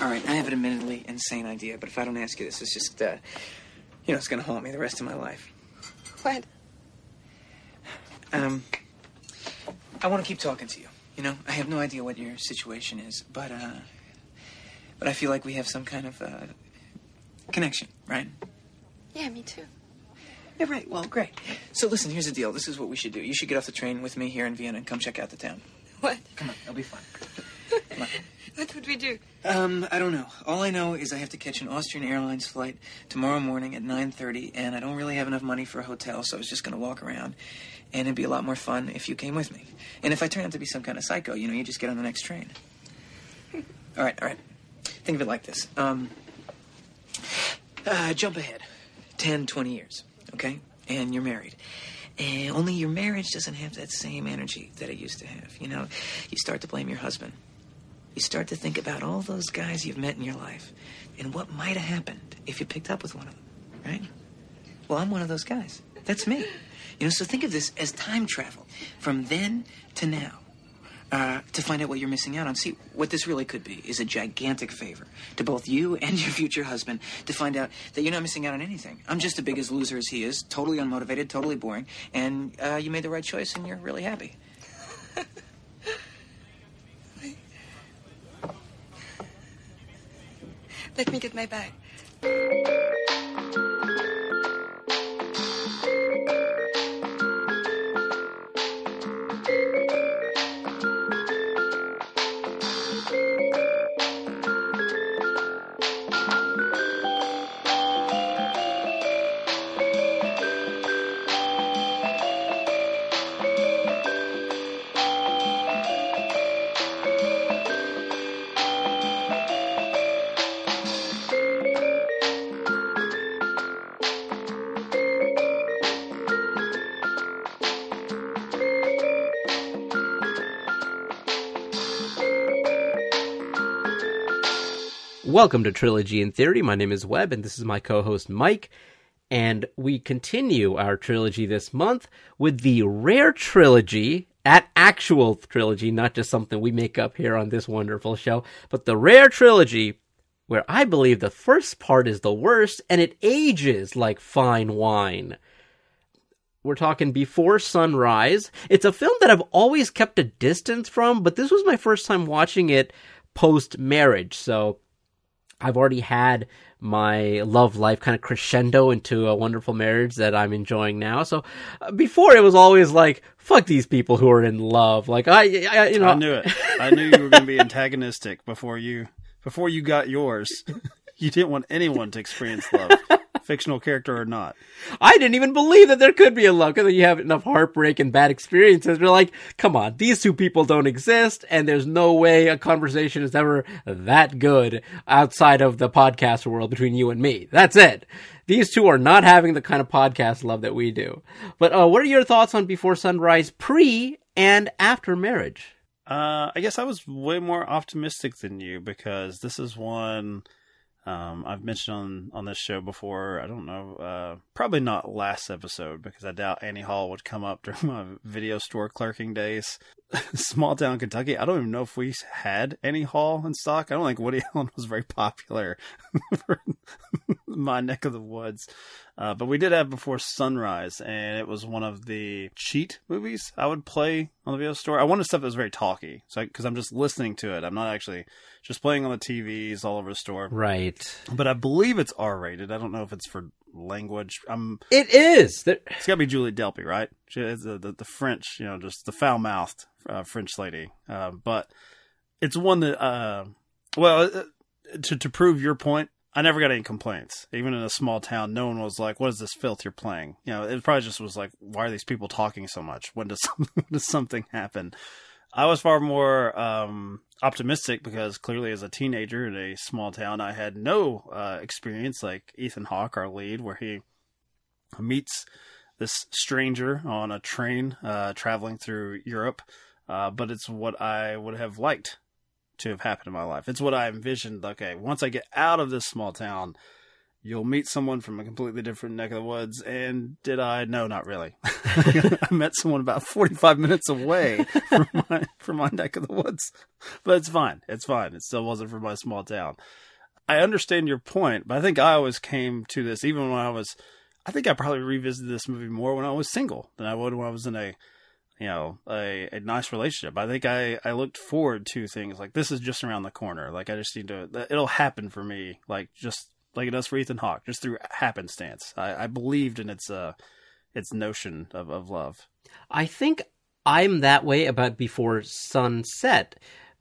All right, I have an admittedly insane idea, but if I don't ask you this, it's just, uh, you know, it's gonna haunt me the rest of my life. What? Um, I want to keep talking to you. You know, I have no idea what your situation is, but uh, but I feel like we have some kind of uh, connection, right? Yeah, me too. Yeah, right. Well, great. So listen, here's the deal. This is what we should do. You should get off the train with me here in Vienna and come check out the town. What? Come on, it'll be fun. Come on. What would we do? Um, I don't know. All I know is I have to catch an Austrian Airlines flight tomorrow morning at 9:30, and I don't really have enough money for a hotel, so I was just going to walk around, and it'd be a lot more fun if you came with me. And if I turn out to be some kind of psycho, you know, you just get on the next train. all right, all right. Think of it like this. Um, uh, jump ahead 10, 20 years, okay? And you're married. And only your marriage doesn't have that same energy that it used to have. You know, you start to blame your husband. You start to think about all those guys you've met in your life and what might have happened if you picked up with one of them, right? Well, I'm one of those guys. That's me. You know, so think of this as time travel from then to now. Uh, to find out what you're missing out on. See, what this really could be is a gigantic favor to both you and your future husband to find out that you're not missing out on anything. I'm just as big as loser as he is, totally unmotivated, totally boring, and uh, you made the right choice and you're really happy. Let me get my bag. Welcome to Trilogy in Theory. My name is Webb, and this is my co host Mike. And we continue our trilogy this month with the rare trilogy at actual trilogy, not just something we make up here on this wonderful show, but the rare trilogy where I believe the first part is the worst and it ages like fine wine. We're talking Before Sunrise. It's a film that I've always kept a distance from, but this was my first time watching it post marriage. So I've already had my love life kind of crescendo into a wonderful marriage that I'm enjoying now. So uh, before it was always like, fuck these people who are in love. Like I, I you know, I knew it. I knew you were going to be antagonistic before you before you got yours. You didn't want anyone to experience love, fictional character or not. I didn't even believe that there could be a love because you have enough heartbreak and bad experiences. You're like, come on, these two people don't exist, and there's no way a conversation is ever that good outside of the podcast world between you and me. That's it. These two are not having the kind of podcast love that we do. But uh, what are your thoughts on Before Sunrise pre and after marriage? Uh, I guess I was way more optimistic than you because this is one um, I've mentioned on on this show before. I don't know, uh, probably not last episode because I doubt Annie Hall would come up during my video store clerking days. Small town Kentucky. I don't even know if we had Annie Hall in stock. I don't think Woody Allen was very popular for my neck of the woods. Uh, but we did have Before Sunrise, and it was one of the cheat movies I would play on the video store. I wanted stuff that was very talky, so because I'm just listening to it, I'm not actually just playing on the TVs all over the store. Right. But I believe it's R rated. I don't know if it's for language. I'm. It is. There- It's got to be Julie Delpy, right? She the, the the French, you know, just the foul mouthed uh, French lady. Uh, but it's one that, uh, well, uh, to to prove your point, I never got any complaints. Even in a small town, no one was like, "What is this filth you're playing?" You know, it probably just was like, "Why are these people talking so much? When does when does something happen?" I was far more um, optimistic because clearly, as a teenager in a small town, I had no uh, experience like Ethan Hawke, our lead, where he meets this stranger on a train uh, traveling through Europe. Uh, but it's what I would have liked to have happened in my life. It's what I envisioned. Okay, once I get out of this small town you'll meet someone from a completely different neck of the woods. And did I? No, not really. I met someone about 45 minutes away from my, from my neck of the woods, but it's fine. It's fine. It still wasn't from my small town. I understand your point, but I think I always came to this, even when I was, I think I probably revisited this movie more when I was single than I would when I was in a, you know, a, a nice relationship. I think I, I looked forward to things like this is just around the corner. Like I just need to, it'll happen for me. Like just like it does for Ethan Hawke, just through happenstance. I, I believed in its uh its notion of, of love. I think I'm that way about Before Sunset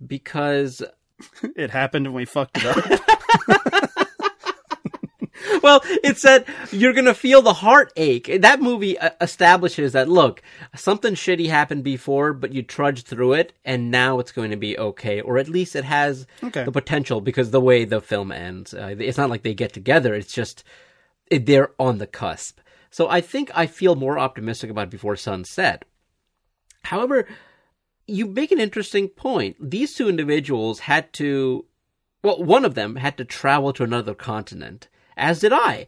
because it happened and we fucked it up. well, it said you're gonna feel the heartache. That movie uh, establishes that look, something shitty happened before, but you trudged through it, and now it's going to be okay, or at least it has Okay. the potential because the way the film ends, uh, it's not like they get together. It's just it, they're on the cusp. So I think I feel more optimistic about Before Sunset. However, you make an interesting point. These two individuals had to, well, one of them had to travel to another continent, as did I.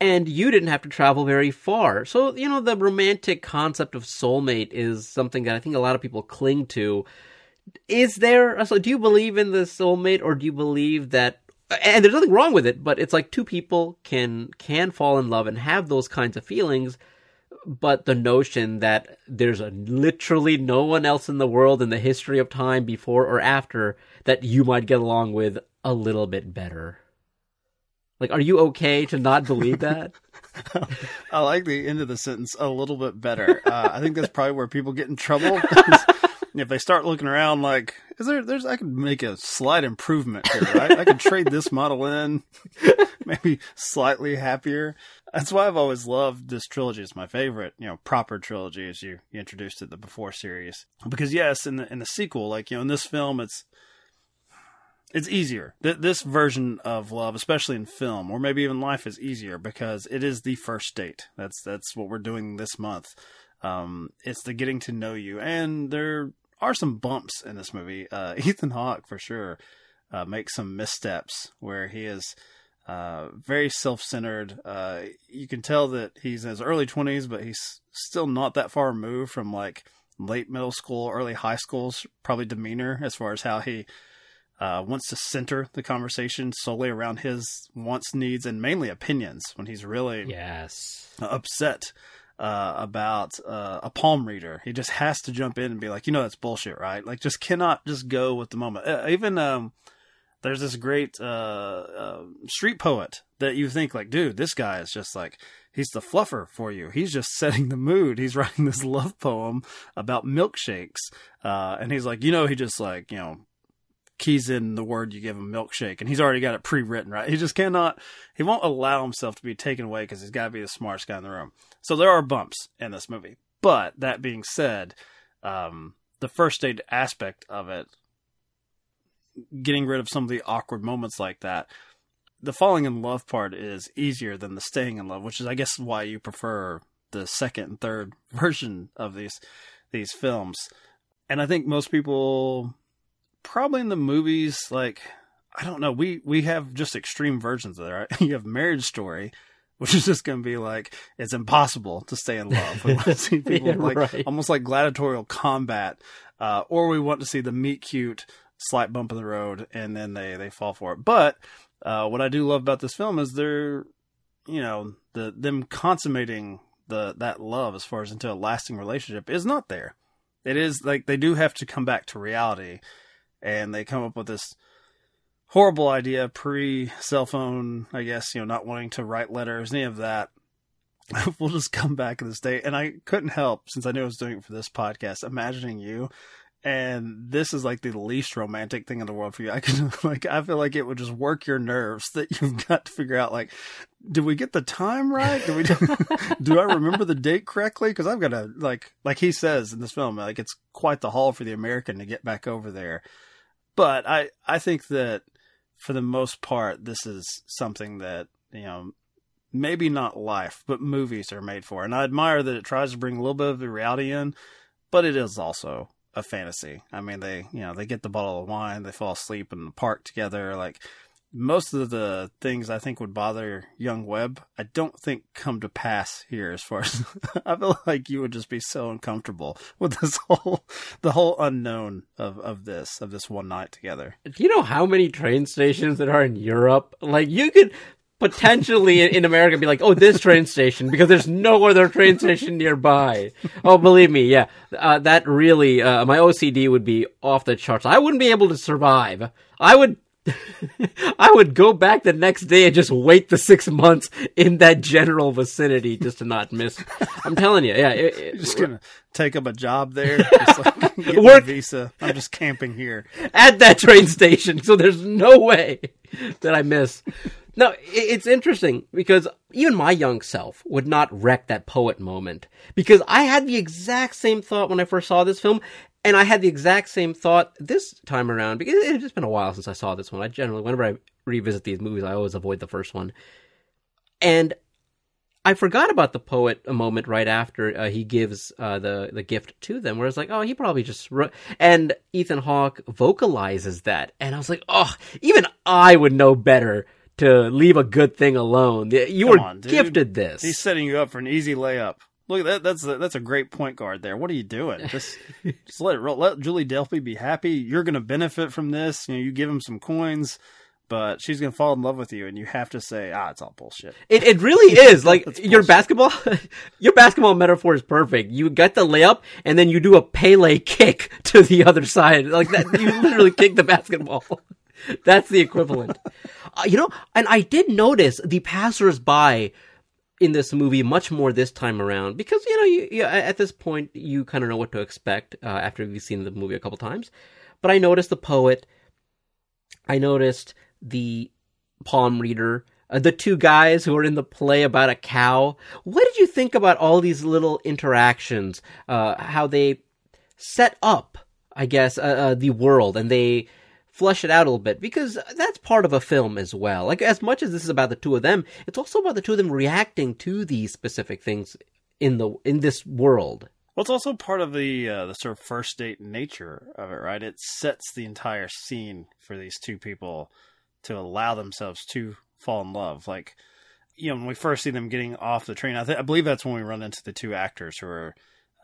And you didn't have to travel very far. So, you know, the romantic concept of soulmate is something that I think a lot of people cling to. Is there, so do you believe in the soulmate or do you believe that, and there's nothing wrong with it, but it's like two people can, can fall in love and have those kinds of feelings but the notion that there's a, literally no one else in the world in the history of time before or after that you might get along with a little bit better. Like, are you okay to not believe that? I like the end of the sentence a little bit better. Uh, I think that's probably where people get in trouble. if they start looking around, like, is there? There's, I could make a slight improvement here, right? I could trade this model in, maybe slightly happier. That's why I've always loved this trilogy. It's my favorite, you know, proper trilogy as you, you introduced it the before series. Because yes, in the in the sequel, like you know, in this film, it's it's easier. Th- this version of love, especially in film or maybe even life, is easier because it is the first date. That's that's what we're doing this month. Um, it's the getting to know you, and there are some bumps in this movie. Uh, Ethan Hawke, for sure, uh, makes some missteps where he is uh, very self-centered. Uh, you can tell that he's in his early twenties, but he's still not that far removed from like late middle school, early high school's probably demeanor as far as how he uh, wants to center the conversation solely around his wants, needs, and mainly opinions when he's really yes. upset uh, about uh, a palm reader. He just has to jump in and be like, you know, that's bullshit, right? Like, just cannot just go with the moment. Uh, even um, there's this great uh, uh, street poet that you think like, dude, this guy is just like he's the fluffer for you. He's just setting the mood. He's writing this love poem about milkshakes, uh, and he's like, you know, he just like you know keys in the word you give him milkshake and he's already got it pre-written right? He just cannot he won't allow himself to be taken away because he's got to be the smartest guy in the room. So there are bumps in this movie. But that being said um, the first date aspect of it getting rid of some of the awkward moments like that the falling in love part is easier than the staying in love which is i guess why you prefer the second and third version of these these films. And i think most people probably in the movies like i don't know we we have just extreme versions of that right? You have marriage story which is just going to be like it's impossible to stay in love we want to see people Yeah, like right. almost like gladiatorial combat uh, or we want to see the meet cute slight bump in the road and then they they fall for it. But uh, what i do love about this film is they're you know the them consummating the that love as far as into a lasting relationship is not there. It is like they do have to come back to reality and they come up with this horrible idea pre cell phone i guess you know not wanting to write letters any of that. We'll just come back in this day. And i couldn't help since i knew i was doing it for this podcast imagining you. And this is like the least romantic thing in the world for you. I can like i feel like it would just work your nerves that you've got to figure out like did we get the time right? Do we do i remember the date correctly? Because i've got to like like he says in this film like it's quite the haul for the american to get back over there but i i think that for the most part this is something that you know maybe not life but movies are made for. And i admire that it tries to bring a little bit of the reality in but it is also a fantasy. I mean they you know they get the bottle of wine they fall asleep in the park together like most of the things I think would bother young Webb, I don't think come to pass here. As far as I feel like you would just be so uncomfortable with this whole, the whole unknown of of this of this one night together. Do you know how many train stations there are in Europe? Like you could potentially in, in America be like, oh, this train station because there's no other train station nearby. Oh, believe me, yeah, uh, that really uh, my OCD would be off the charts. I wouldn't be able to survive. I would. I would go back the next day and just wait the six months in that general vicinity just to not miss. I'm telling you, yeah. It, it, Just gonna take up a job there, just like, get Work- visa. I'm just camping here. at that train station, so there's no way that I miss. No, it's interesting because even my young self would not wreck that poet moment because I had the exact same thought when I first saw this film, and I had the exact same thought this time around because it had just been a while since I saw this one. I generally, whenever I revisit these movies, I always avoid the first one, and I forgot about the poet a moment right after uh, he gives uh, the the gift to them, where it's like, oh, he probably just wrote. And Ethan Hawke vocalizes that, and I was like, oh, even I would know better to leave a good thing alone. You Come were on, gifted this. He's setting you up for an easy layup. Look at that. That's a, that's a great point guard there. What are you doing? Just just let it roll. Let Julie Delpy be happy. You're going to benefit from this. You know, you give him some coins, but she's going to fall in love with you, and you have to say, ah, it's all bullshit. It it really is like your basketball your basketball metaphor is perfect. You get the layup and then you do a Pele kick to the other side like that. You literally kick the basketball. That's the equivalent. Uh, you know, and I did notice the passersby in this movie much more this time around because you know you, you at this point you kind of know what to expect uh, after you've seen the movie a couple times. But I noticed the poet. I noticed the palm reader. Uh, the two guys who are in the play about a cow. What did you think about all these little interactions? Uh, how they set up, I guess, uh, uh, the world and they flesh it out a little bit because that's part of a film as well. Like as much as this is about the two of them, it's also about the two of them reacting to these specific things in the in this world. Well, it's also part of the uh, the sort of first date nature of it, right? It sets the entire scene for these two people to allow themselves to fall in love. Like, you know, when we first see them getting off the train, I, th- I believe that's when we run into the two actors who are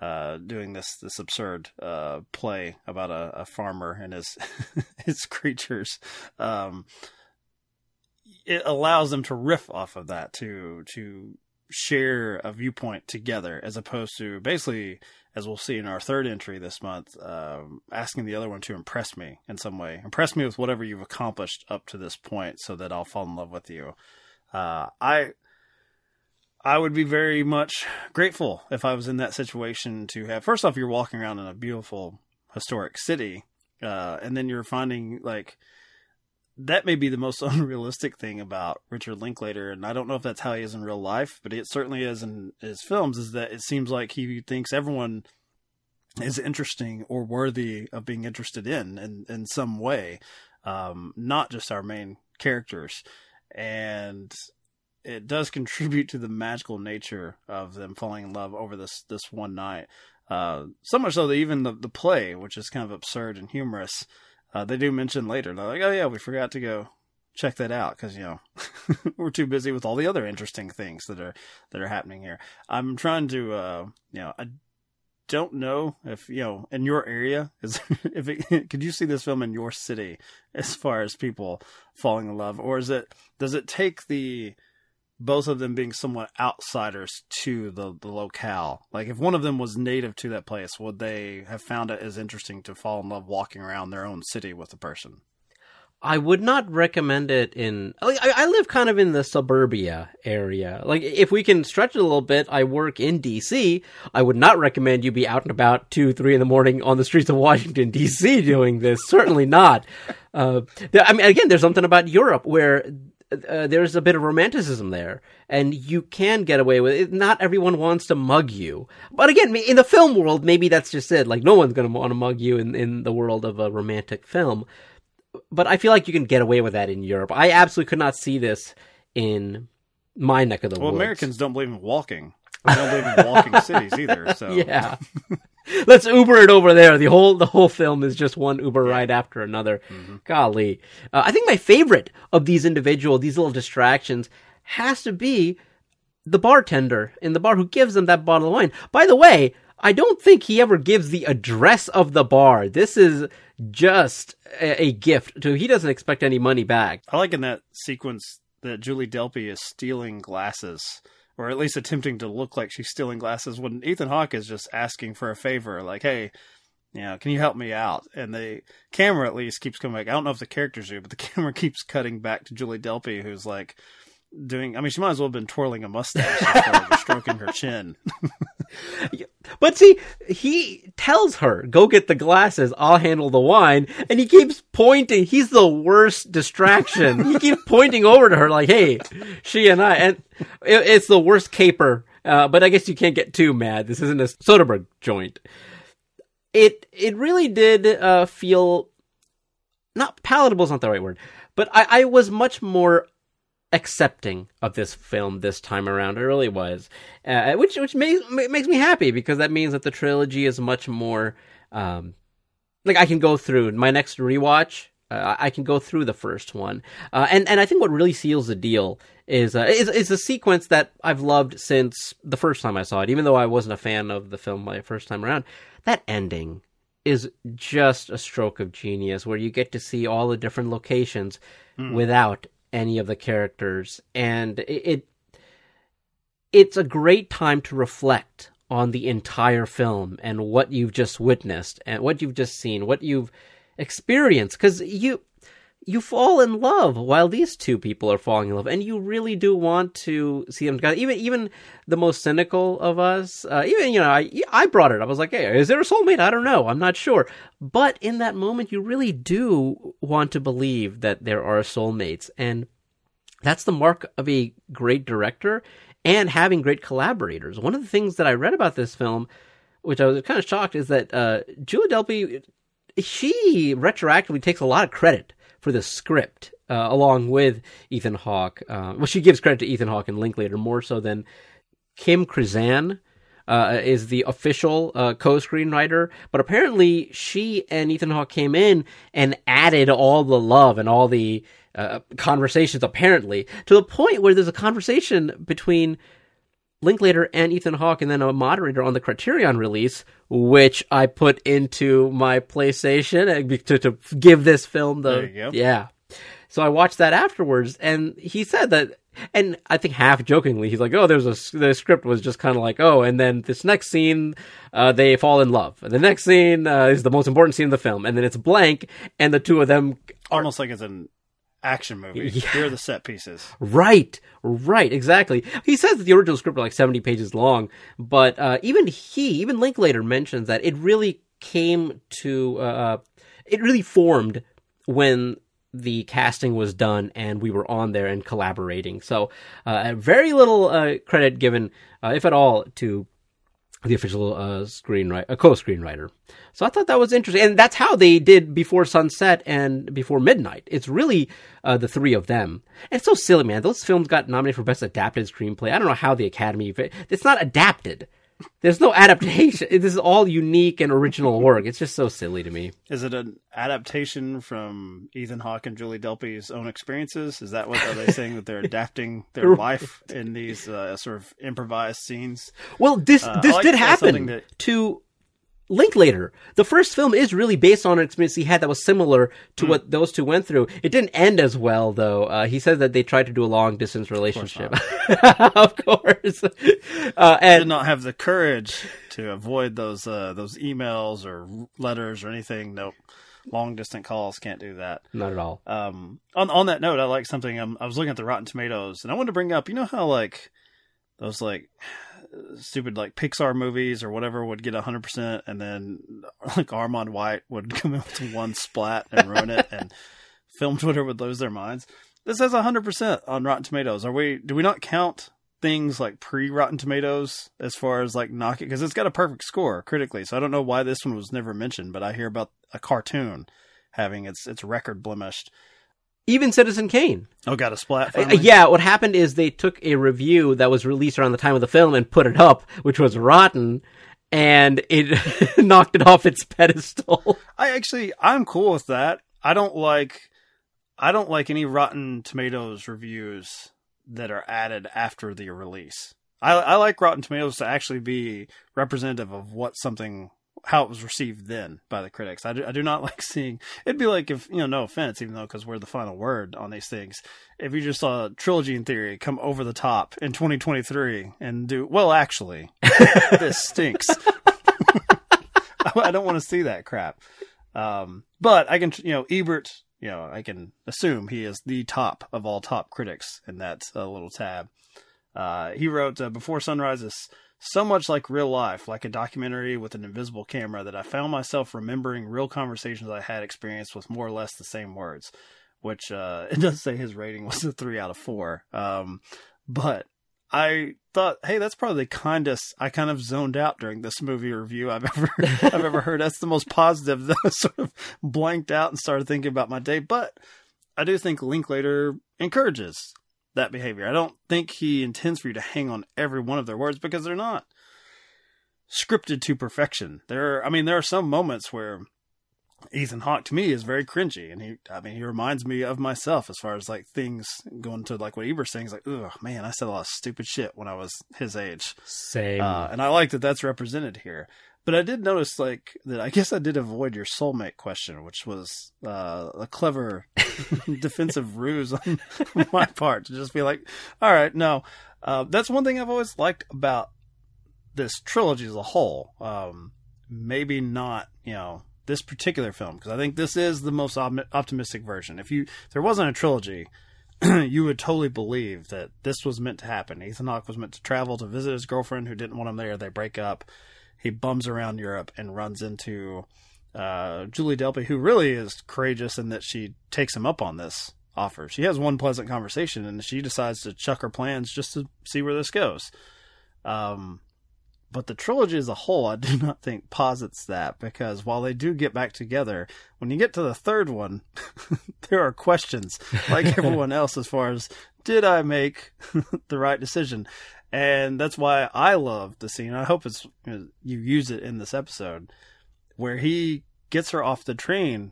uh, doing this this absurd uh, play about a, a farmer and his his creatures. Um, it allows them to riff off of that to to share a viewpoint together as opposed to basically as we'll see in our third entry this month um, asking the other one to impress me in some way impress me with whatever you've accomplished up to this point so that i'll fall in love with you uh, i i would be very much grateful if i was in that situation to have first off you're walking around in a beautiful historic city uh, and then you're finding like that may be the most unrealistic thing about Richard Linklater, and I don't know if that's how he is in real life, but it certainly is in his films. Is that it seems like he thinks everyone is interesting or worthy of being interested in, in in some way, um, not just our main characters, and it does contribute to the magical nature of them falling in love over this this one night. Uh, so much so that even the the play, which is kind of absurd and humorous, uh, they do mention later. They're like, "Oh yeah, we forgot to go check that out because you know we're too busy with all the other interesting things that are that are happening here." I'm trying to, uh, you know, I don't know if you know in your area is if it, could you see this film in your city as far as people falling in love, or is it does it take the both of them being somewhat outsiders to the, the locale. Like if one of them was native to that place, would they have found it as interesting to fall in love walking around their own city with a person? I would not recommend it in. Like, I, I live kind of in the suburbia area. Like, if we can stretch it a little bit, I work in D.C. I would not recommend you be out and about two, three in the morning on the streets of Washington D.C. doing this. Certainly not. Uh, I mean, again, there's something about Europe where uh, there's a bit of romanticism there, and you can get away with it. Not everyone wants to mug you, but again, in the film world, maybe that's just it. Like, no one's going to want to mug you in in the world of a romantic film but I feel like you can get away with that in Europe. I absolutely could not see this in my neck of the Well, woods. Americans don't believe in walking. I don't believe in walking cities either. So Yeah. Let's Uber it over there. The whole the whole film is just one Uber ride after another. Golly, uh, I think my favorite of these individual these little distractions has to be the bartender in the bar who gives them that bottle of wine. By the way, I don't think he ever gives the address of the bar. This is just a, a gift to. He doesn't expect any money back. I like in that sequence that Julie Delpy is stealing glasses, or at least attempting to look like she's stealing glasses, when Ethan Hawke is just asking for a favor, like, "Hey, you know, can you help me out?" And the camera at least keeps coming back. I don't know if the characters do, but the camera keeps cutting back to Julie Delpy, who's like doing. I mean, she might as well have been twirling a mustache, stroking her chin. But see, he tells her, go get the glasses, I'll handle the wine. And he keeps pointing. He's the worst distraction. he keeps pointing over to her like, hey, she and I. And it, it's the worst caper. Uh, but I guess you can't get too mad. This isn't a Soderbergh joint. It, it really did, uh, feel not palatable is not the right word, but I, I was much more accepting of this film this time around. It really was, uh, which which makes makes me happy because that means that the trilogy is much more um, like I can go through my next rewatch. Uh, I can go through the first one, uh, and and I think what really seals the deal is, uh, is is a sequence that I've loved since the first time I saw it. Even though I wasn't a fan of the film my first time around, that ending is just a stroke of genius, where you get to see all the different locations without any of the characters, and it, it it's a great time to reflect on the entire film and what you've just witnessed and what you've just seen, what you've experienced, because you you fall in love while these two people are falling in love, and you really do want to see them together. Even even the most cynical of us, uh, even you know, I I brought it. I was like, "Hey, is there a soulmate? I don't know. I'm not sure." But in that moment, you really do want to believe that there are soulmates, and that's the mark of a great director and having great collaborators. One of the things that I read about this film, which I was kind of shocked, is that uh, Julia Delpy, she retroactively takes a lot of credit for the script, uh, along with Ethan Hawke. Uh, well, she gives credit to Ethan Hawke and Linklater more so than Kim Krizan. Uh, is the official uh, co-screenwriter, but apparently she and Ethan Hawke came in and added all the love and all the uh, conversations, apparently to the point where there's a conversation between Linklater and Ethan Hawke, and then a moderator on the Criterion release, which I put into my PlayStation uh, to, to give this film the There you go. yeah. So I watched that afterwards, and he said that, and I think half jokingly, he's like, "Oh, there's a the script was just kind of like, oh, and then this next scene, uh, they fall in love. And the next scene uh, is the most important scene of the film, and then it's blank, and the two of them Almost like it's an action movie. Yeah. Here are the set pieces. Right, right, exactly. He says that the original script are like 70 pages long, but uh, even he, even Linklater mentions that it really came to, uh, it really formed when the casting was done and we were on there and collaborating. So, uh, very little uh, credit given, uh, if at all, to the official uh, screenwriter, a co-screenwriter. So I thought that was interesting, and that's how they did before sunset and before midnight. It's really uh, the three of them, and it's so silly, man. Those films got nominated for best adapted screenplay. I don't know how the Academy. It's not adapted. There's no adaptation. This is all unique and original work. It's just so silly to me. Is it an adaptation from Ethan Hawke and Julie Delpy's own experiences? Is that what are they saying that they're adapting their life in these uh, sort of improvised scenes? Well, this Uh, this like did happen that- to Linklater. The first film is really based on an experience he had that was similar to what those two went through. It didn't end as well, though. Uh, he said that they tried to do a long distance relationship. of course, uh, Did and not have the courage to avoid those uh, those emails or letters or anything. Nope. Long distance calls can't do that. not at all. Um, on on that note, I like something. Um, I was looking at the Rotten Tomatoes, and I wanted to bring up. You know how like those like stupid like Pixar movies or whatever would get hundred percent, and then like Armond White would come in with one splat and ruin it, and film Twitter would lose their minds. This has hundred percent on Rotten Tomatoes. Are we? Do we not count? Things like pre Rotten Tomatoes as far as like knock it because it's got a perfect score critically. So I don't know why this one was never mentioned, but I hear about a cartoon having its its record blemished. Even Citizen Kane. Oh, got a splat. Uh, Finally? yeah, what happened is they took a review that was released around the time of the film and put it up, which was rotten, and it knocked it off its pedestal. I actually I'm cool with that. I don't like I don't like any Rotten Tomatoes reviews that are added after the release. I, I like Rotten Tomatoes to actually be representative of what something how it was received then by the critics. I do, I do not like seeing it'd be like if you know no offense even though because we're the final word on these things if you just saw trilogy in theory come over the top in 2023 and do well actually this stinks I don't want to see that crap. Um, but I can, you know, Ebert, you know, I can assume he is the top of all top critics in that uh, little tab. Uh, he wrote, uh, Before Sunrise is so much like real life, like a documentary with an invisible camera, that I found myself remembering real conversations I had experienced with more or less the same words. Which uh, it does say his rating was a three out of four. Um, but I thought, hey, that's probably the kindest. I kind of zoned out during this movie review I've ever I've ever heard. That's the most positive. That I sort of blanked out and started thinking about my day. But I do think Linklater encourages that behavior. I don't think he intends for you to hang on every one of their words because they're not scripted to perfection. There, are, I mean, there are some moments where Ethan Hawke to me is very cringy, and he, I mean, he reminds me of myself as far as like things going to like what Ebert's saying. He's like, "Ugh, man, I said a lot of stupid shit when I was his age," Same. uh, and I like that that's represented here. But I did notice like that. I guess I did avoid your soulmate question, which was uh, a clever defensive ruse on my part to just be like, "All right, no." Uh, that's one thing I've always liked about this trilogy as a whole. Um, maybe not, you know, this particular film because I think this is the most op- optimistic version. If you if there wasn't a trilogy, you would totally believe that this was meant to happen. Ethan Hawke was meant to travel to visit his girlfriend who didn't want him there. They break up. He bums around Europe and runs into uh, Julie Delpy, who really is courageous in that she takes him up on this offer. She has one pleasant conversation and she decides to chuck her plans just to see where this goes. Um, but the trilogy as a whole, I do not think posits that because while they do get back together, when you get to the third one, there are questions like everyone else as far as did I make the right decision? And that's why I love the scene. I hope it's you use it in this episode where he gets her off the train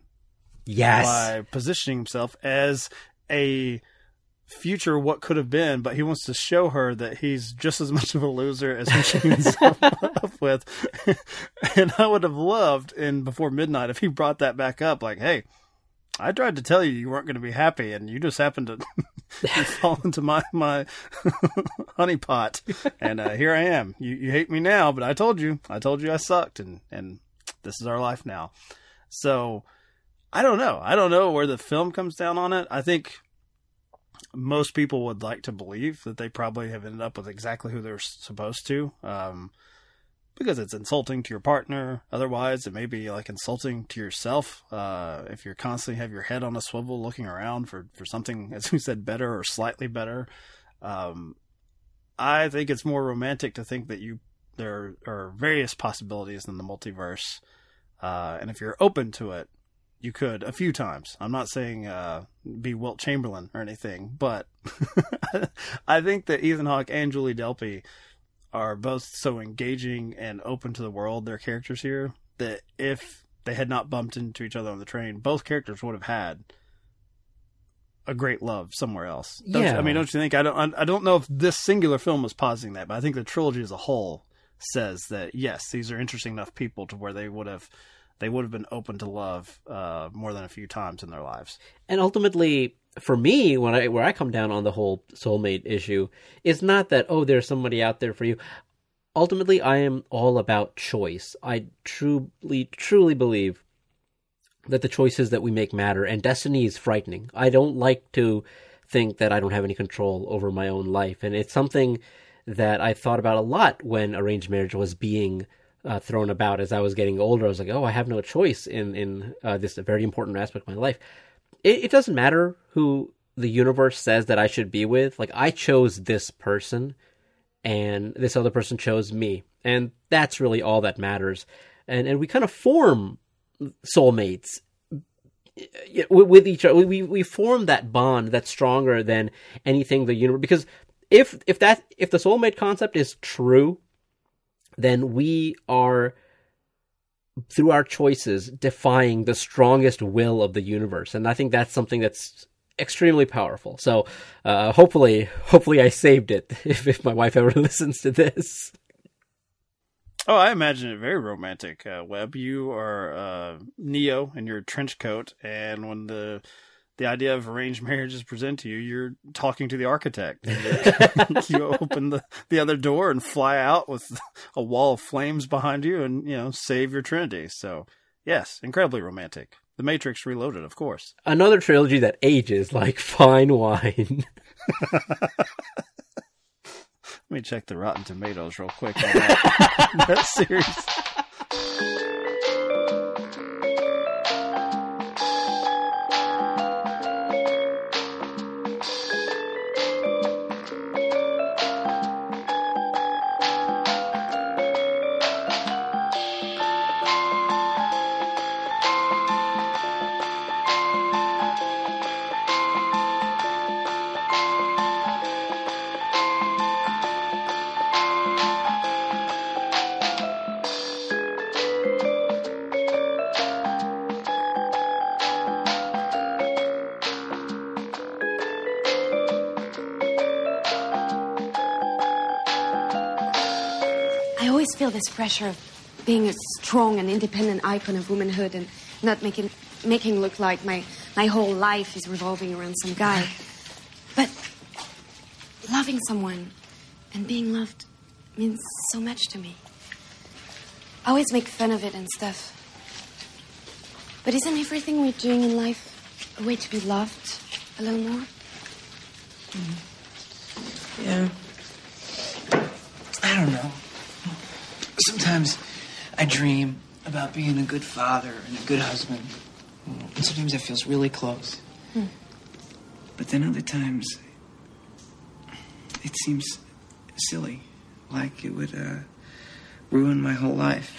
yes. by positioning himself as a future what could have been, but he wants to show her that he's just as much of a loser as he shoots himself up with. and I would have loved in Before Midnight if he brought that back up, like, hey, I tried to tell you you weren't going to be happy, and you just happened to fall into my my honey pot, and uh, here I am. You you hate me now, but I told you, I told you I sucked, and and this is our life now. So I don't know. I don't know where the film comes down on it. I think most people would like to believe that they probably have ended up with exactly who they're supposed to. Um, because it's insulting to your partner. Otherwise, it may be like insulting to yourself. Uh, if you're constantly have your head on a swivel looking around for, for something, as we said, better or slightly better. Um, I think it's more romantic to think that you, there are various possibilities in the multiverse. Uh, and if you're open to it, you could a few times. I'm not saying uh, be Wilt Chamberlain or anything, but I think that Ethan Hawke and Julie Delpy are both so engaging and open to the world, their characters here, that if they had not bumped into each other on the train, both characters would have had a great love somewhere else. Don't Yeah. you, I mean, don't you think? I don't. I don't know if this singular film was positing that, but I think the trilogy as a whole says that yes, these are interesting enough people to where they would have they would have been open to love uh, more than a few times in their lives. And ultimately, for me, when I where I come down on the whole soulmate issue, is not that oh, there's somebody out there for you. Ultimately, I am all about choice. I truly, truly believe that the choices that we make matter, and destiny is frightening. I don't like to think that I don't have any control over my own life, and it's something that I thought about a lot when arranged marriage was being uh, thrown about as I was getting older. I was like, oh, I have no choice in in uh, this very important aspect of my life. It, it doesn't matter who the universe says that I should be with. Like I chose this person, and this other person chose me, and that's really all that matters. And and we kind of form soulmates with, each other. We we form that bond that's stronger than anything the universe. Because if if that if the soulmate concept is true, then we are through our choices defying the strongest will of the universe, and I think that's something that's extremely powerful. So uh, hopefully, hopefully, I saved it if if my wife ever listens to this. Oh, I imagine it very romantic. Uh, Webb, you are uh, Neo in your trench coat, and when the the idea of arranged marriage is presented to you, you're talking to the architect. you open the, the other door and fly out with a wall of flames behind you, and you know save your Trinity. So, yes, incredibly romantic. The Matrix Reloaded, of course. Another trilogy that ages like fine wine. Let me check the Rotten Tomatoes real quick on that, that series. Feel this pressure of being a strong and independent icon of womanhood and not making making look like my my whole life is revolving around some guy. But loving someone and being loved means so much to me. I always make fun of it and stuff. But isn't everything we're doing in life a way to be loved a little more? Mm. Yeah. I don't know. I dream about being a good father and a good husband. And sometimes it feels really close. But then other times, it seems silly, like it would uh, ruin my whole life.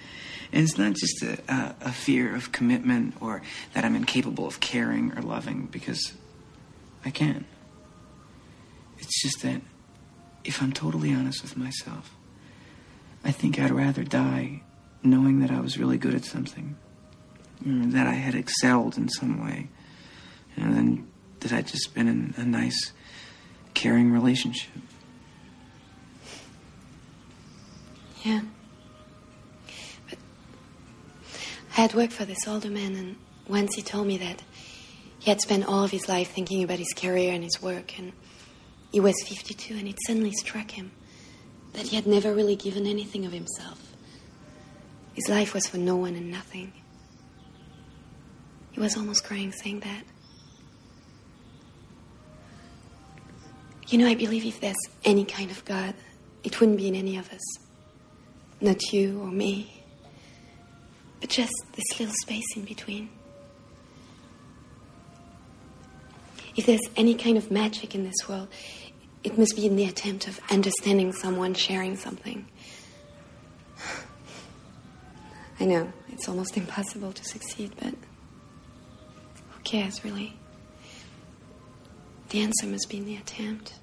and it's not just a, a, a fear of commitment or that I'm incapable of caring or loving, because I can. It's just that if I'm totally honest with myself, I think I'd rather die knowing that I was really good at something, mm, that I had excelled in some way, and that I'd just been in a nice, caring relationship. Yeah. But I had worked for this older man, and once he told me that he had spent all of his life thinking about his career and his work, and he was 52, and it suddenly struck him that he had never really given anything of himself. His life was for no one and nothing. He was almost crying saying that. You know, I believe if there's any kind of God, it wouldn't be in any of us. Not you or me, but just this little space in between. If there's any kind of magic in this world, it must be in the attempt of understanding someone, sharing something. I know, it's almost impossible to succeed, but who cares, really? The answer must be in the attempt.